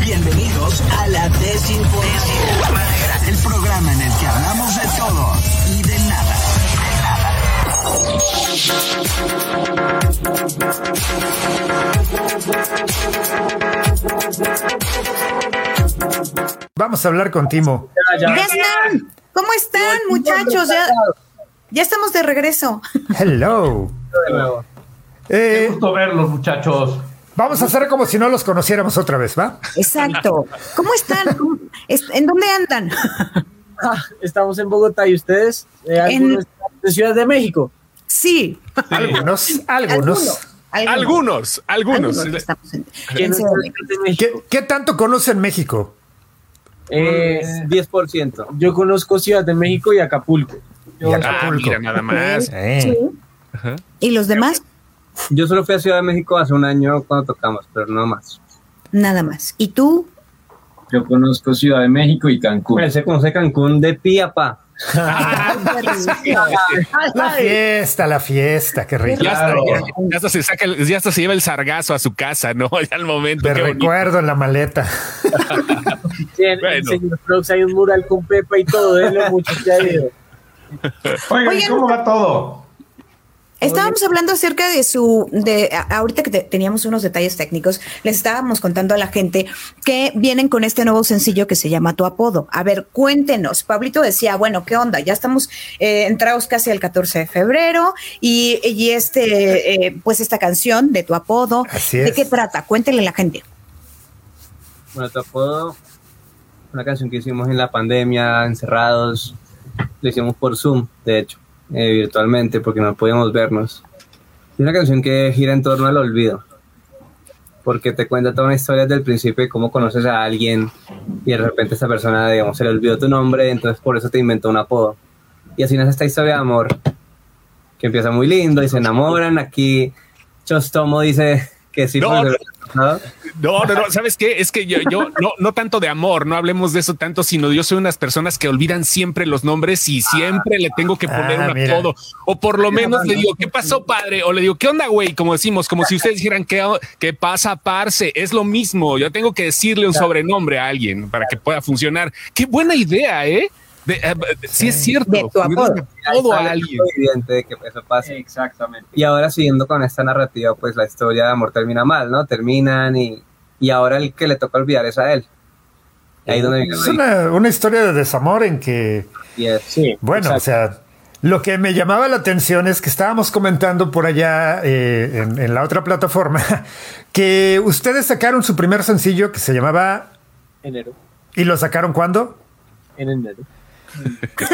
Bienvenidos a la Desinformación. El programa en el que hablamos de todo y de nada. Vamos a hablar con Timo. Ya están. ¿Cómo están, muchachos? Ya, ya estamos de regreso. Hello. Qué Eh, gusto verlos, muchachos. Vamos a hacer como si no los conociéramos otra vez, ¿va? Exacto. ¿Cómo están? ¿Cómo- es- ¿En dónde andan? Ah, estamos en Bogotá y ustedes eh, algunos están de Ciudad de México. Sí. Algunos, algunos. Algunos, algunos. en- ¿Quién en? ¿Qué, qué tanto conocen México? Eh, 10%. Yo conozco Ciudad de México y Acapulco. Y Ah, Acapulco. mira, nada más. Eh, Sí. ¿Y los demás? Yo solo fui a Ciudad de México hace un año cuando tocamos, pero no más. Nada más. ¿Y tú? Yo conozco Ciudad de México y Cancún. Bueno, se conoce Cancún de pi a pa. La fiesta, la fiesta, qué rico. Ya hasta, Claro. ya- ya hasta se saca, el- ya hasta se lleva el sargazo a su casa, ¿no? Ya al momento. Te recuerdo en la maleta. Sí, en- en Bueno. Señor Prox hay un mural con Pepa y todo, de lo mucho que ha ido. Oigan, Oigan. ¿cómo va todo? Estábamos hablando acerca de su, de ahorita que te- teníamos unos detalles técnicos, les estábamos contando a la gente que vienen con este nuevo sencillo que se llama Tu Apodo. A ver, cuéntenos. Pablito decía, bueno, ¿qué onda? Ya estamos eh, entrados casi al 14 de febrero y, y este, eh, pues esta canción de Tu Apodo, Así ¿de es. qué trata? Cuéntenle a la gente. Bueno, te apodo, una canción que hicimos en la pandemia, encerrados. Lo hicimos por Zoom, de hecho, eh, virtualmente, porque no podíamos vernos. Es una canción que gira en torno al olvido. Porque te cuenta toda una historia desde el principio de cómo conoces a alguien y de repente esta persona, digamos, se le olvidó tu nombre, entonces por eso te inventó un apodo. Y así nace esta historia de amor, que empieza muy lindo y se enamoran. Aquí Chostomo dice que sí, No, no. No, no, no, ¿sabes qué? Es que yo, yo no, no tanto de amor, no hablemos de eso tanto, sino yo soy unas personas que olvidan siempre los nombres y siempre le tengo que poner Ah, un apodo. O por lo menos le digo, ¿qué pasó, padre? O le digo, ¿qué onda, güey? Como decimos, como si ustedes dijeran, ¿qué, qué pasa, parce? Es lo mismo. Yo tengo que decirle un sobrenombre a alguien para que pueda funcionar. Qué buena idea, ¿eh? De, eh, sí, es cierto. De tu apodo. Apodo a alguien. todo evidente de que eso pasa. Exactamente. Y ahora siguiendo con esta narrativa, pues la historia de amor termina mal, ¿no? Terminan y, y ahora el que le toca olvidar es a él. Ahí donde viene Es una, una historia de desamor en que, y es- Sí, bueno, o sea, lo que me llamaba la atención es que estábamos comentando por allá eh, en, en la otra plataforma que ustedes sacaron su primer sencillo que se llamaba enero. ¿Y lo sacaron cuándo? En enero.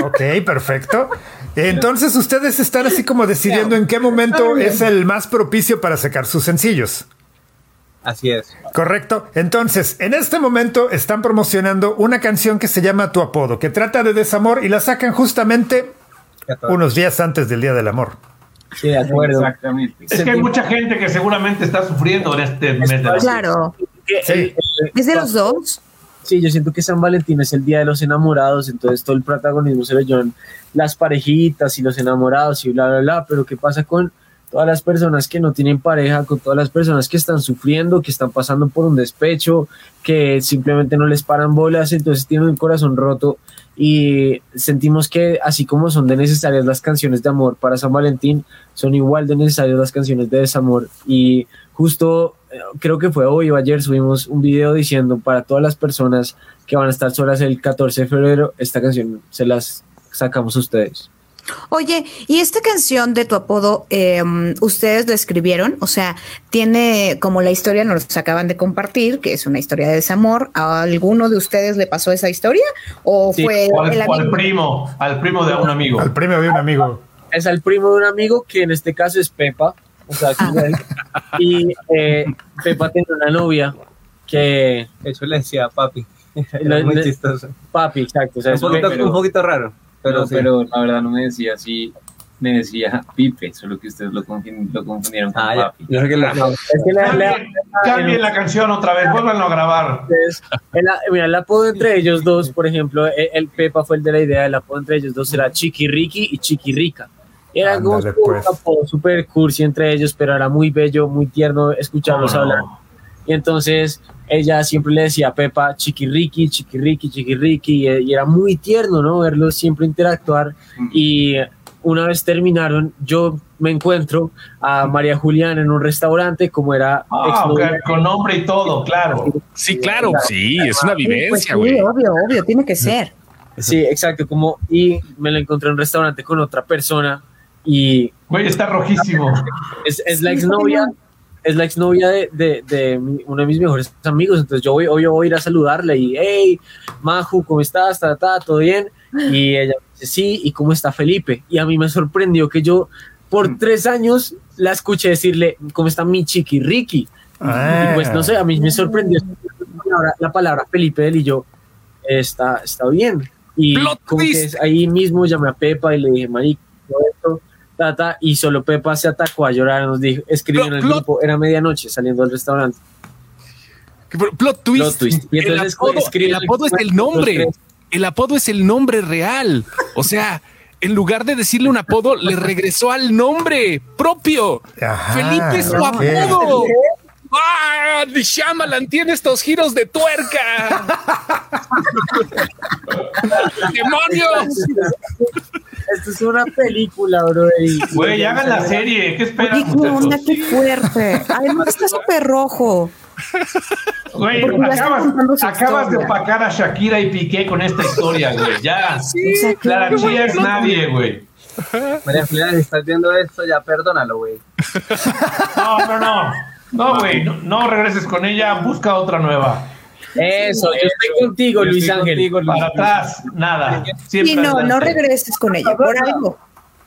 Ok, perfecto. Entonces ustedes están así como decidiendo en qué momento es el más propicio para sacar sus sencillos. así es. Correcto. Entonces, en este momento están promocionando una canción que se llama Tu apodo, que trata de desamor y la sacan justamente unos días antes del Día del Amor. Sí, de acuerdo. Exactamente. Es que hay mucha gente que seguramente está sufriendo en este mes de la Claro. Sí. el- el- ¿Es de los dos? Sí, yo siento que San Valentín es el día de los enamorados, entonces todo el protagonismo se lo llevan las parejitas y los enamorados y bla, bla, bla, pero ¿qué pasa con todas las personas que no tienen pareja, con todas las personas que están sufriendo, que están pasando por un despecho, que simplemente no les paran bolas, entonces tienen un corazón roto y sentimos que así como son de necesarias las canciones de amor para San Valentín, son igual de necesarias las canciones de desamor y justo creo que fue hoy o ayer subimos un video diciendo para todas las personas que van a estar solas el 14 de febrero, esta canción se las sacamos a ustedes. Oye, ¿y esta canción de tu apodo, eh, ustedes la escribieron? O sea, tiene como la historia, nos acaban de compartir, que es una historia de desamor. ¿A alguno de ustedes le pasó esa historia? ¿O Sí, fue O al, el o al amigo? primo, al primo de un amigo. Al premio de un amigo. Es al primo de un amigo que en este caso es Pepa, o sea, y eh, Pepa tiene una novia que De hecho, le decía papi. Era muy le- chistoso. papi, exacto, o sea, Un es poquito, Pepa. un poquito raro, pero Pero, sí. pero la verdad no me decía así, me decía Pipe, solo que ustedes lo, confin- lo confundieron con Ah, ya. papi. Yo creo que la- No, es que la- la- Cambien, cambien la canción otra vez, vuélvanlo a grabar. Entonces, el, mira, el apodo entre ellos dos, por ejemplo, el, el Pepa fue el de la idea, el apodo entre ellos dos era Chiquiriqui y Chiquirica. Era un pues. súper cursi entre ellos, pero era muy bello, muy tierno escucharlos ¿Cómo no? hablar. Y entonces ella siempre le decía a Pepa chiquirriqui, chiquirriqui, chiquirriqui, y, y era muy tierno, ¿no? Verlos siempre interactuar. Y una vez terminaron, yo me encuentro a María Julián en un restaurante, como era Ah, exnovia. ok, con nombre y todo, claro. Sí, claro, sí, es una Pues vivencia, sí, güey. obvio, obvio, tiene que ser. Sí, exacto, como, y me lo encontré en un restaurante con otra persona y Güey, está rojísimo. es, es la exnovia, ¿cómo es la exnovia de, de, de uno de mis mejores amigos, entonces yo voy, obvio voy a ir a saludarle y, hey, Maju, ¿cómo estás? Ta, ta, ¿Todo bien? Y ella me dice, sí, ¿y cómo está Felipe? Y a mí me sorprendió que yo por tres años la escuché decirle, ¿cómo está mi chiqui Ricky? Ah. Y pues no sé, a mí me sorprendió la palabra, la palabra Felipe él y yo, está, está bien. Y como que twist. ahí mismo llamé a Pepa y le dije, marico, todo esto, ta, ta", y solo Pepa se atacó a llorar, nos dijo, escribió en el Plot- grupo, era medianoche saliendo del restaurante. Plot twist. Plot twist. Y el apodo, escribe el apodo es el nombre. El apodo es el nombre real. O sea, en lugar de decirle un apodo, le regresó al nombre propio. Ajá, Felipe es su apodo. ¡Ah! The Shyamalan tiene estos giros de tuerca. ¡Demonios! Esto es una película, bro. Güey, hagan la serie. ¿Qué esperan, Oye, qué onda, muchachos? qué fuerte. Además está súper rojo. Güey, acabas, de opacar a Shakira y Piqué con esta historia, güey. Ya. O sea, qué Clara. Chía es nadie, güey. María Juliana, si estás viendo esto, ya perdónalo, güey. No, no, no. No, güey, no, no regreses con ella, busca otra nueva. Eso, yo estoy contigo, Yo Luis estoy Ángel. contigo, Luis. Para atrás, nada. Siempre Sí, no, no regreses con ella, por algo.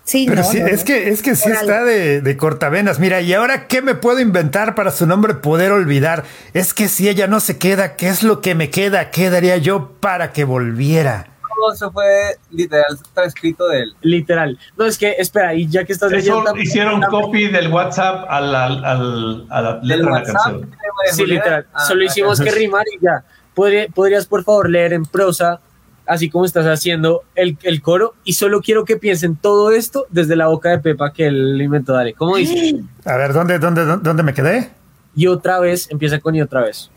Sí, Pero no, sí, no, es no. que, es que sí está de, de cortavenas. Mira, ¿y ahora qué me puedo inventar para su nombre poder olvidar? Es que si ella no se queda, ¿qué es lo que me queda? ¿Qué daría yo para que volviera? Todo eso fue literal transcrito de él. Literal. No, es que, espera, y ya que estás leyendo. Eso hicieron copy del WhatsApp al, al, al- a la Del letra de la WhatsApp. canción. de Sí, literal. Ah, Solo hicimos que rimar y ya. ¿Podría- ¿Podrías, por favor, leer en prosa, así como estás haciendo el, el coro? Y solo quiero que piensen todo esto desde la boca de Pepa que él inventó. Dale, ¿cómo dice? A ver, ¿dónde, dónde, dónde me quedé? Y otra vez, empieza con y otra vez.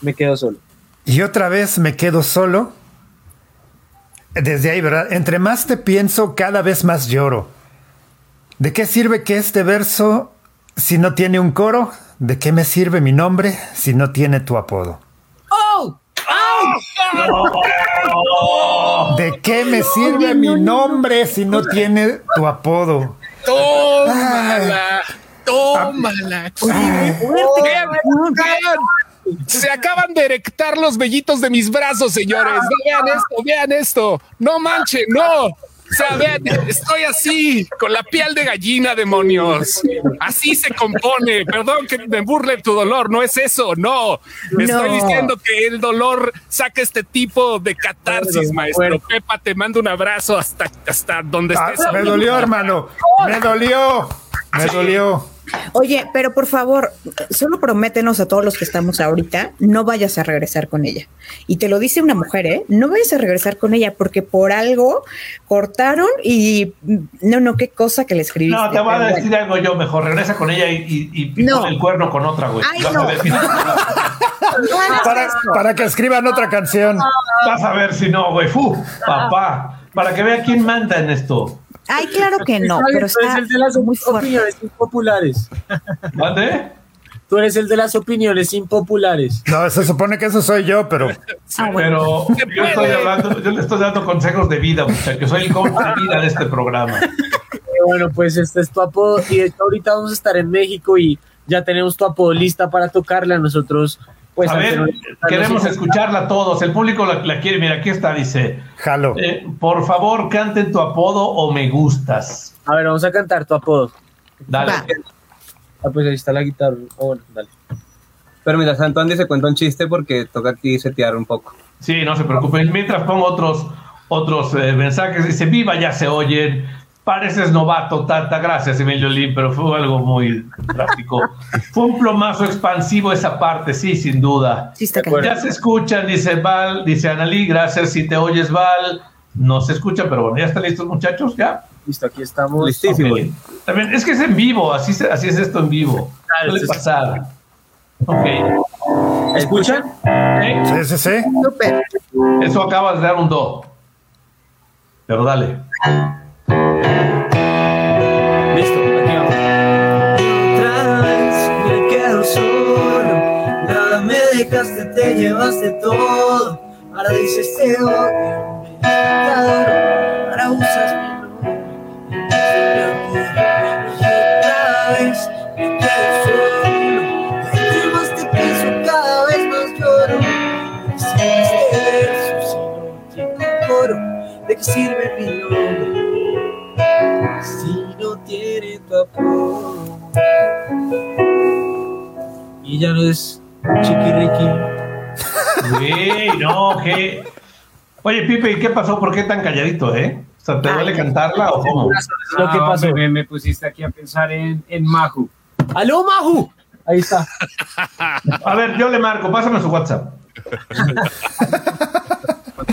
Me quedo solo. Y otra vez me quedo solo. Desde ahí, ¿verdad? Entre más te pienso, cada vez más lloro. ¿De qué sirve que este verso si no tiene un coro? ¿De qué me sirve mi nombre si no tiene tu apodo? ¿De qué me sirve mi nombre si no tiene tu apodo? Tómala, tómala. Vean, vean. Se acaban de erectar los vellitos de mis brazos, señores. Vean esto, vean esto. No manchen, no. O sea, vean, estoy así, con la piel de gallina, demonios. Así se compone. Perdón que me burle tu dolor, no es eso, no. Me estoy No. diciendo que el dolor saca este tipo de catarsis, maestro. Pepa, te mando un abrazo hasta, hasta donde Ah, estés. me ahorita. dolió, hermano. Me dolió. Me dolió. Oye, pero por favor, solo prométenos a todos los que estamos ahorita, no vayas a regresar con ella. Y te lo dice una mujer, ¿eh? No vayas a regresar con ella porque por algo cortaron y mm, no, no, qué cosa que le escribiste. No, te voy a decir algo yo mejor. Regresa con ella y, y, y No. pon el cuerno con otra, güey. Ay, no. Para, para que escriban otra canción. vas a ver si no, güey. Fu, papá. Para que vea quién manda en esto. Ay, claro que no, Tú pero eres está el de las muy fuerte. opiniones impopulares. ¿Mande? Tú eres el de las opiniones impopulares. No, se supone que eso soy yo, pero Ah, bueno. Pero yo estoy hablando, yo le estoy dando consejos de vida, muchachos. Soy el coach de vida de este programa. Eh, Bueno, pues este es tu apodo y de hecho ahorita vamos a estar en México y ya tenemos tu apodo lista para tocarle a nosotros. Pues A ver, queremos escucharla todos. El público la, la quiere. Mira, aquí está, dice. jalo. eh, por favor, canten tu apodo o me gustas. A ver, vamos a cantar tu apodo. Dale. Va. Ah, pues ahí está la guitarra. Oh, bueno, dale. Pero mientras tanto, Andy se cuenta un chiste porque toca aquí setear un poco. Sí, no se preocupen. Mientras pongo otros, otros eh, mensajes, dice, viva, ya se oyen. Pareces novato, Tata. Gracias, Emilio Lim, pero fue algo muy drástico. fue un plomazo expansivo esa parte, sí, sin duda. Sí está. Ya se escuchan, dice Val, dice Analí, gracias si te oyes, Val. No se escucha, pero bueno, ya están listos, muchachos, ya. Listo, aquí estamos. Listísimo. También, es que es en vivo, así, se- así es esto en vivo. Suele sí, sí. pasar. Ok. ¿Me escuchan? Sí, sí, sí. Súper. Eso acabas de dar un do. Pero dale. Listo, aquí vamos. Otra vez me quedo solo. Nada me dejaste, te llevaste todo. Ahora dices te odio, te adoro. Ahora usas mi nombre. Otra vez me quedo solo. Entre más te pienso, cada vez más lloro. ¿De qué sirve este verso si no tiene coro? ¿De qué sirve Y ya no es chiquiriqui. Uy, no, ¿qué? Oye, Pipe, ¿y qué pasó? ¿Por qué tan calladito, eh? O sea, ¿te duele cantarla o cómo? Lo que Ah, pasó. Me, me pusiste aquí a pensar en, en Maju. ¡Aló, Maju! Ahí está. A ver, yo le marco, pásame su WhatsApp.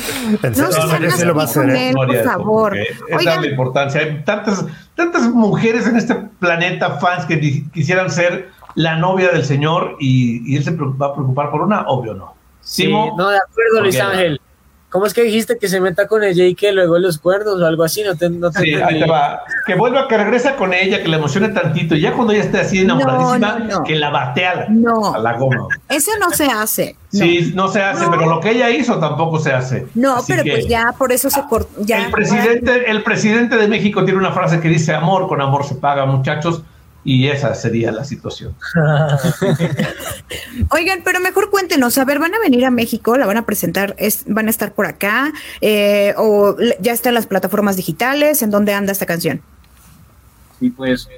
No en serio sí lo va a hacer, él, por favor. es la importancia. Hay tantas, tantas mujeres en este planeta, fans, que quisieran ser la novia del señor y, y él se preocupa- va a preocupar por una, obvio no. Sí, Timo, no, de acuerdo, Luis ¿por qué no? Ángel. ¿Cómo es que dijiste que se meta con ella y que luego los cuernos o algo así? No te, no te Sí, ahí te va. Que vuelva, que regresa con ella, que le emocione tantito. Y ya cuando ella esté así enamoradísima, No, no, no. que la batea a la, No. a la goma. eso no se hace. Sí, no se hace, No. pero lo que ella hizo tampoco se hace. No, Así pero que pues ya por eso se cortó. El presidente, el presidente de México tiene una frase que dice amor con amor se paga, muchachos, y esa sería la situación. Oigan, pero mejor cuéntenos, a ver, ¿van a venir a México? ¿La van a presentar? Es, ¿Van a estar por acá? Eh, ¿O ya está en las plataformas digitales? ¿En dónde anda esta canción? Y pues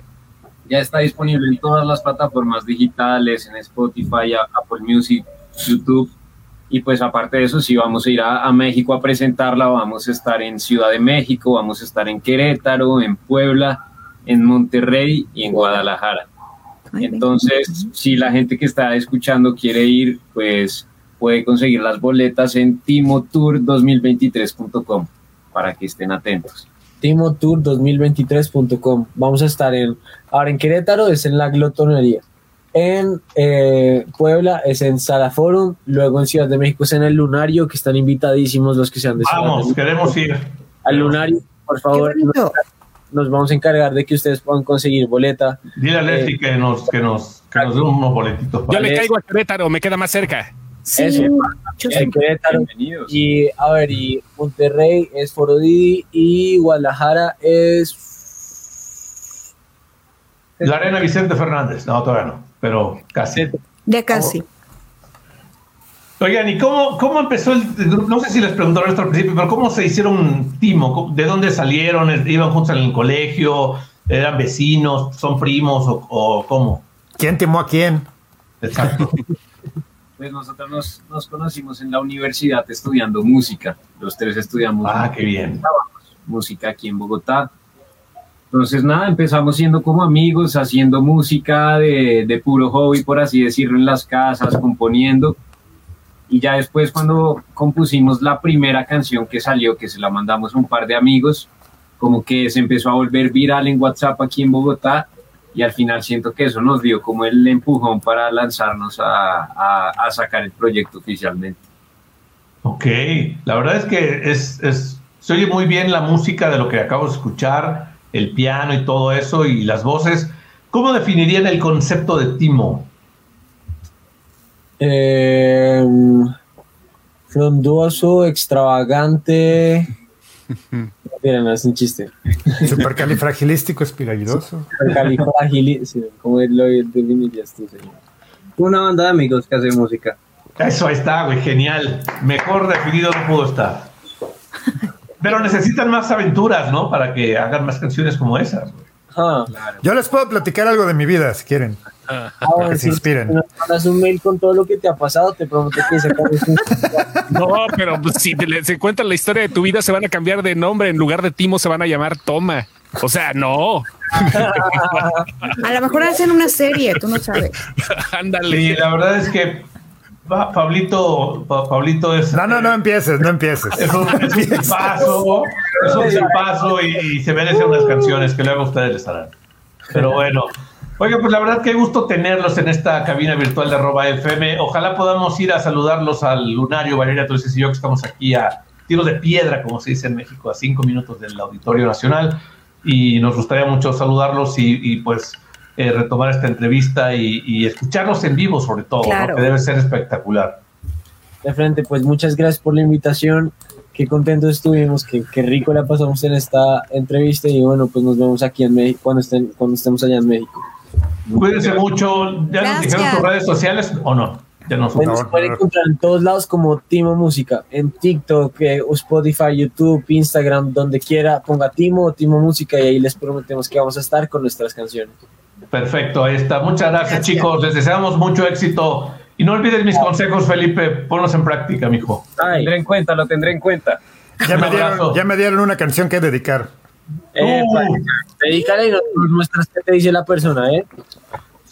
ya está disponible en todas las plataformas digitales, en Spotify, Apple Music, YouTube. Y pues aparte de eso, si vamos a ir a, a México a presentarla, vamos a estar en Ciudad de México, vamos a estar en Querétaro, en Puebla, en Monterrey y en Guadalajara. Entonces, si la gente que está escuchando quiere ir, pues puede conseguir las boletas en timotour2023.com para que estén atentos. Timotour2023.com. Vamos a estar en. Ahora en Querétaro es en la Glotonería. En eh, Puebla es en Sala Forum. Luego en Ciudad de México es en el Lunario, que están invitadísimos los que sean de Ciudad de Vamos, México. queremos ir. Al Lunario, por Qué favor, nos, vamos a encargar de que ustedes puedan conseguir boleta. Dile a Leslie que nos, que nos, que nos dé unos boletitos Yo para le Vale. caigo a Querétaro, me queda más cerca. Sí, Eso. yo En sé. Querétaro. Bienvenidos. Y a ver, y Monterrey es Foro Didi y Guadalajara es. La arena Vicente Fernández. No, todavía no, pero casi. De casi. Oigan, ¿y cómo, cómo empezó el grupo? No sé si les preguntaron esto al principio, pero ¿cómo se hicieron Timo? ¿Cómo- ¿De dónde salieron? ¿Iban juntos en el colegio? ¿Eran vecinos? ¿Son primos? ¿O, o cómo? ¿Quién timó a quién? Exacto. Pues nosotros nos, nos conocimos en la universidad estudiando música. Los tres estudiamos ah, qué bien. música aquí en Bogotá. Entonces, nada, empezamos siendo como amigos, haciendo música de, de puro hobby, por así decirlo, en las casas, componiendo. Y ya después, cuando compusimos la primera canción que salió, que se la mandamos a un par de amigos, como que se empezó a volver viral en WhatsApp aquí en Bogotá. Y al final siento que eso nos dio como el empujón para lanzarnos a, a- a sacar el proyecto oficialmente. Ok, la verdad es que es, es, se oye muy bien la música de lo que acabo de escuchar, el piano y todo eso y las voces. ¿Cómo definirían el concepto de Timo? Eh, frondoso, extravagante. Miren, es un chiste. Supercalifragilístico espiralidoso. Sí, ¿Cómo lo definirías tú, señor? Una banda de amigos que hace música. Eso ahí está, güey, genial. Mejor definido no pudo estar. Pero necesitan más aventuras, ¿no? Para que hagan más canciones como esas. güey. Ah, Yo les puedo platicar algo de mi vida, si quieren. Ahora que se sí, inspiren. si nos mandas un mail con todo lo que te ha pasado, te prometo que sacamos un... No, pero pues, si te les cuentan la historia de tu vida, se van a cambiar de nombre. En lugar de Timo, se van a llamar Toma. O sea, no. A lo mejor hacen una serie, tú no sabes. Ándale. Sí, la verdad es que Pa- Pablito, Pa- Pablito es. No, no, no empieces, no empieces. Es un, es un tipazo, es un tipazo y, y se merece unas canciones que luego ustedes les harán. Pero bueno, Oiga, pues la verdad que gusto tenerlos en esta cabina virtual de arroba FM. Ojalá podamos ir a saludarlos al Lunario, Valeria Torres y yo, que estamos aquí a tiro de piedra, como se dice en México, a cinco minutos del Auditorio Nacional. Y nos gustaría mucho saludarlos y, y pues eh, retomar esta entrevista y, y, escucharlos en vivo, sobre todo, Claro. ¿no? que debe ser espectacular. De frente, pues muchas gracias por la invitación. Qué contentos estuvimos, qué, qué rico la pasamos en esta entrevista y bueno, pues nos vemos aquí en México cuando, estén, cuando estemos allá en México. Cuídense mucho. ¿Ya nos dijeron Gracias. tus redes sociales o no? Ya nos Bueno, se pueden encontrar en todos lados como Timo Música, en TikTok, eh, Spotify, YouTube, Instagram, donde quiera, ponga Timo o Timo Música y ahí les prometemos que vamos a estar con nuestras canciones. Perfecto, ahí está. Muchas gracias, chicos. Les deseamos mucho éxito. Y no olvides mis consejos, Felipe. Ponlos en práctica, mijo. Ay, Tendré en cuenta, lo tendré en cuenta. Ya me, dieron, ya me dieron una canción que dedicar. Eh, Uh. dedícale y nos nos muestras qué te dice la persona, ¿eh?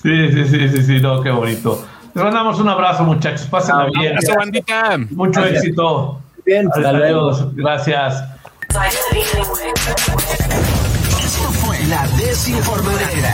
Sí, sí, sí, sí, sí, no, qué bonito. Les mandamos un abrazo, muchachos. Pásenla bien. Abrazo, bandita. Mucho éxito. Bien, hasta luego. Adiós. Gracias. Esto fue La Desinformadera.